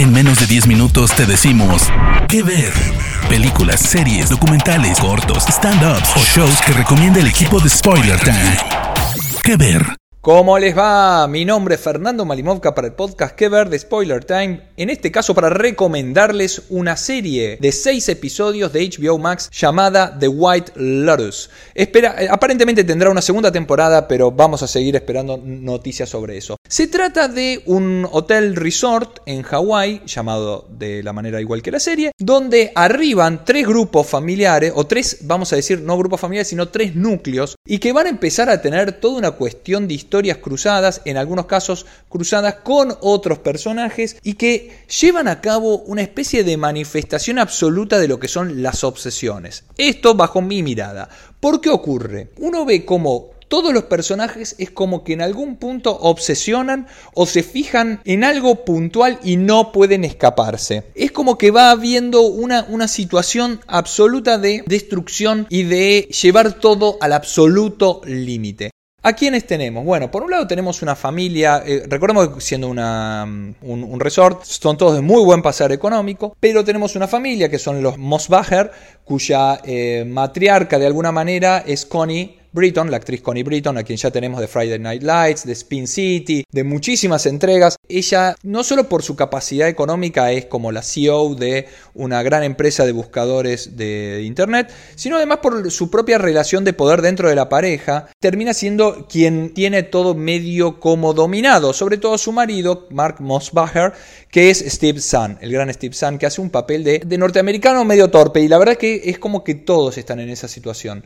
En menos de 10 minutos te decimos qué ver. Películas, series, documentales, cortos, stand-ups o shows que recomienda el equipo de Spoiler Time. ¿Qué ver? ¿Cómo les va? Mi nombre es Fernando Malimovka para el podcast Que Ver de Spoiler Time. En este caso para recomendarles una serie de 6 episodios de HBO Max llamada The White Lotus. Espera, eh, aparentemente tendrá una segunda temporada, pero vamos a seguir esperando noticias sobre eso. Se trata de un hotel resort en Hawái, llamado de la manera igual que la serie, donde arriban tres grupos familiares, o tres, vamos a decir, no grupos familiares, sino tres núcleos, y que van a empezar a tener toda una cuestión de cruzadas, en algunos casos cruzadas con otros personajes y que llevan a cabo una especie de manifestación absoluta de lo que son las obsesiones. Esto bajo mi mirada. ¿Por qué ocurre? Uno ve como todos los personajes es como que en algún punto obsesionan o se fijan en algo puntual y no pueden escaparse. Es como que va habiendo una, una situación absoluta de destrucción y de llevar todo al absoluto límite. ¿A quiénes tenemos? Bueno, por un lado tenemos una familia, eh, recordemos que siendo mm, un, resort, son todos de muy buen pasar económico, pero tenemos una familia que son los Mosbacher, cuya eh, matriarca de alguna manera es Connie Britton, la actriz Connie Britton, a quien ya tenemos de Friday Night Lights, de Spin City, de muchísimas entregas. Ella, no solo por su capacidad económica, es como la CEO de una gran empresa de buscadores de Internet, sino además por su propia relación de poder dentro de la pareja, termina siendo quien tiene todo medio como dominado, sobre todo su marido, Mark Mosbacher, que es Steve Sun, el gran Steve Sun, que hace un papel de, de norteamericano medio torpe, y la verdad que es como que todos están en esa situación.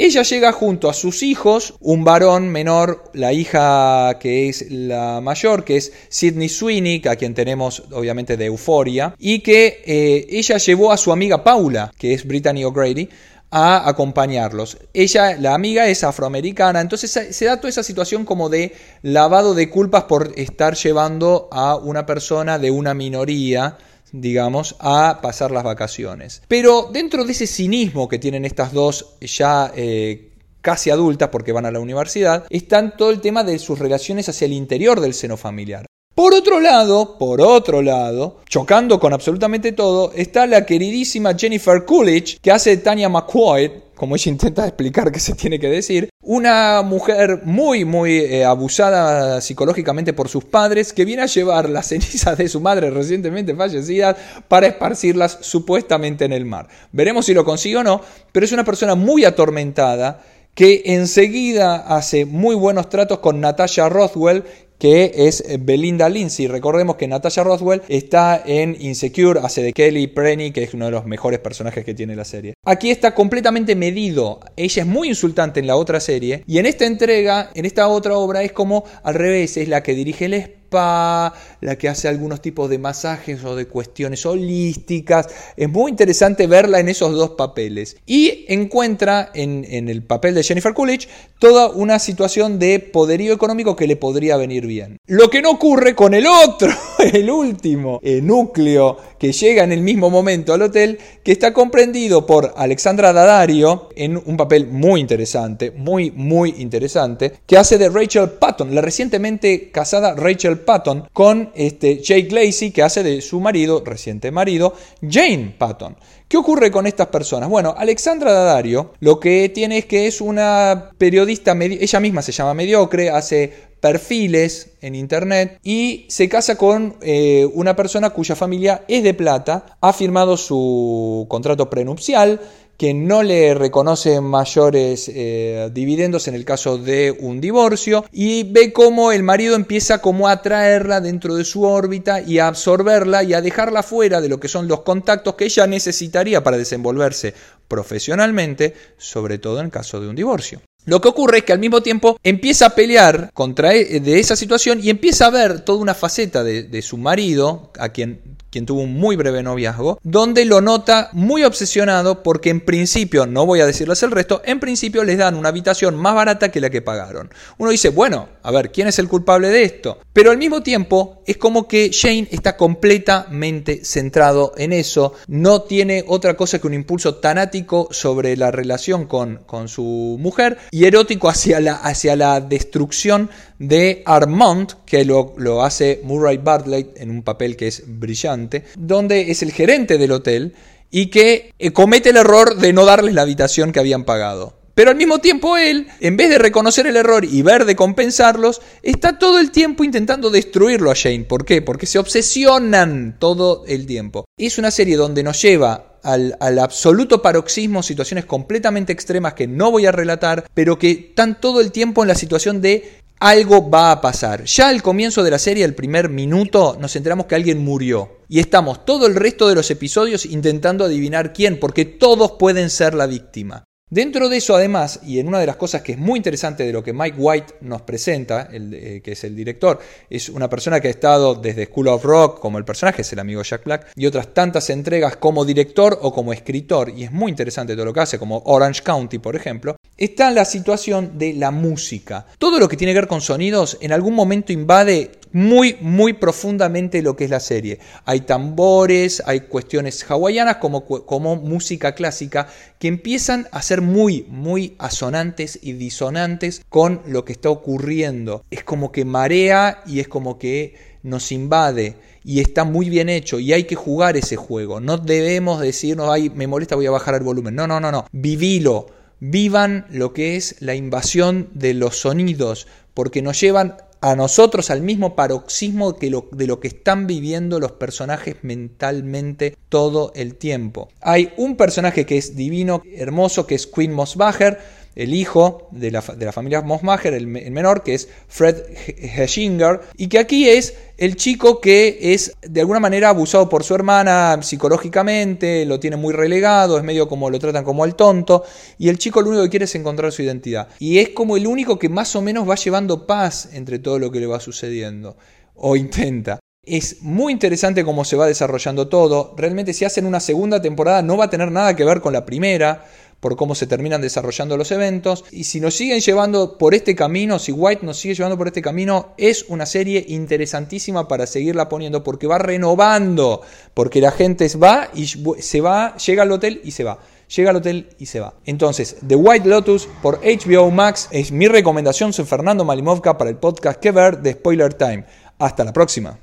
Ella llega junto a sus hijos, un varón menor, la hija que es la mayor, que es Sidney Sweeney, a quien tenemos obviamente de Euforia, y que eh, ella llevó a su amiga Paula, que es Brittany O'Grady, a acompañarlos. Ella, la amiga, es afroamericana, entonces se da toda esa situación como de lavado de culpas por estar llevando a una persona de una minoría digamos, a pasar las vacaciones. Pero dentro de ese cinismo que tienen estas dos ya eh, casi adultas porque van a la universidad, están todo el tema de sus relaciones hacia el interior del seno familiar. Por otro lado, por otro lado, chocando con absolutamente todo, está la queridísima Jennifer Coolidge, que hace Tanya McQuaid, como ella intenta explicar qué se tiene que decir, una mujer muy, muy eh, abusada psicológicamente por sus padres, que viene a llevar las cenizas de su madre recientemente fallecida para esparcirlas supuestamente en el mar. Veremos si lo consigue o no, pero es una persona muy atormentada que enseguida hace muy buenos tratos con Natasha Rothwell, que es eh, Belinda Lindsay. Recordemos que Natasha Roswell está en Insecure, hace de Kelly Prenny, que es uno de los mejores personajes que tiene la serie. Aquí está completamente medido. Ella es muy insultante en la otra serie. Y en esta entrega, en esta otra obra, es como al revés, es la que dirige el la que hace algunos tipos de masajes o de cuestiones holísticas. Es muy interesante verla en esos dos papeles. Y encuentra en, el papel de Jennifer Coolidge toda una situación de poderío económico que le podría venir bien. Lo que no ocurre con el otro, el último el núcleo que llega en el mismo momento al hotel, que está comprendido por Alexandra Daddario en un papel muy interesante, muy, muy interesante, que hace de Rachel Patton, la recientemente casada Rachel Patton con este Jake Lacey que hace de su marido, reciente marido, Jane Patton. ¿Qué ocurre con estas personas? Bueno, Alexandra Daddario lo que tiene es que es una periodista, ella misma se llama mediocre, hace perfiles en internet y se casa con eh, una persona cuya familia es de plata, ha firmado su contrato prenupcial, que no le reconoce mayores eh, dividendos en el caso de un divorcio y ve cómo el marido empieza como a atraerla dentro de su órbita y a absorberla y a dejarla fuera de lo que son los contactos que ella necesitaría para desenvolverse profesionalmente, sobre todo en caso de un divorcio. Lo que ocurre es que al mismo tiempo empieza a pelear contra e, de esa situación y empieza a ver toda una faceta de, su marido, a quien quien tuvo un muy breve noviazgo, donde lo nota muy obsesionado porque en principio, no voy a decirles el resto, en principio les dan una habitación más barata que la que pagaron. Uno dice, bueno, a ver, ¿quién es el culpable de esto? Pero al mismo tiempo es como que Shane está completamente centrado en eso, no tiene otra cosa que un impulso tanático sobre la relación con, con su mujer y erótico hacia la, hacia la destrucción de Armand, que lo, lo hace Murray Bartlett en un papel que es brillante, donde es el gerente del hotel y que eh, comete el error de no darles la habitación que habían pagado. Pero al mismo tiempo él, en vez de reconocer el error y ver de compensarlos, está todo el tiempo intentando destruirlo a Shane. ¿Por qué? Porque se obsesionan todo el tiempo. Es una serie donde nos lleva al, absoluto paroxismo, situaciones completamente extremas que no voy a relatar, pero que están todo el tiempo en la situación de algo va a pasar. Ya al comienzo de la serie, el primer minuto, nos enteramos que alguien murió. Y estamos todo el resto de los episodios intentando adivinar quién, porque todos pueden ser la víctima. Dentro de eso, además, y en una de las cosas que es muy interesante de lo que Mike White nos presenta, el, eh, que es el director, es una persona que ha estado desde School of Rock como el personaje, es el amigo Jack Black, y otras tantas entregas como director o como escritor, y es muy interesante todo lo que hace, como Orange County, por ejemplo, está la situación de la música. Todo lo que tiene que ver con sonidos en algún momento invade muy, muy profundamente lo que es la serie. Hay tambores, hay cuestiones hawaianas como, como música clásica que empiezan a ser muy, muy asonantes y disonantes con lo que está ocurriendo. Es como que marea y es como que nos invade y está muy bien hecho y hay que jugar ese juego. No debemos decirnos, ay, me molesta, voy a bajar el volumen. No, no, no, no. Vivilo. Vivan lo que es la invasión de los sonidos, porque nos llevan a nosotros al mismo paroxismo de lo que están viviendo los personajes mentalmente todo el tiempo. Hay un personaje que es divino, hermoso, que es Queen Mosbacher, el hijo de la, de la familia Mosmacher, el, menor, que es Fred Heschinger, y que aquí es el chico que es de alguna manera abusado por su hermana psicológicamente, lo tiene muy relegado, es medio como lo tratan como el tonto, y el chico lo único que quiere es encontrar su identidad. Y es como el único que más o menos va llevando paz entre todo lo que le va sucediendo, o intenta. Es muy interesante cómo se va desarrollando todo. Realmente si hacen una segunda temporada no va a tener nada que ver con la primera, por cómo se terminan desarrollando los eventos. Y si nos siguen llevando por este camino, si White nos sigue llevando por este camino, es una serie interesantísima para seguirla poniendo porque va renovando, porque la gente va y se va, llega al hotel y se va. Llega al hotel y se va. Entonces, The White Lotus por HBO Max es mi recomendación. Soy Fernando Malimovka para el podcast que ver de Spoiler Time. Hasta la próxima.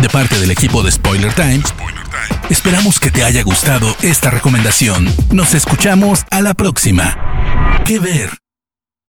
De parte del equipo de Spoiler Time, esperamos que te haya gustado esta recomendación. Nos escuchamos a la próxima. ¿Qué ver?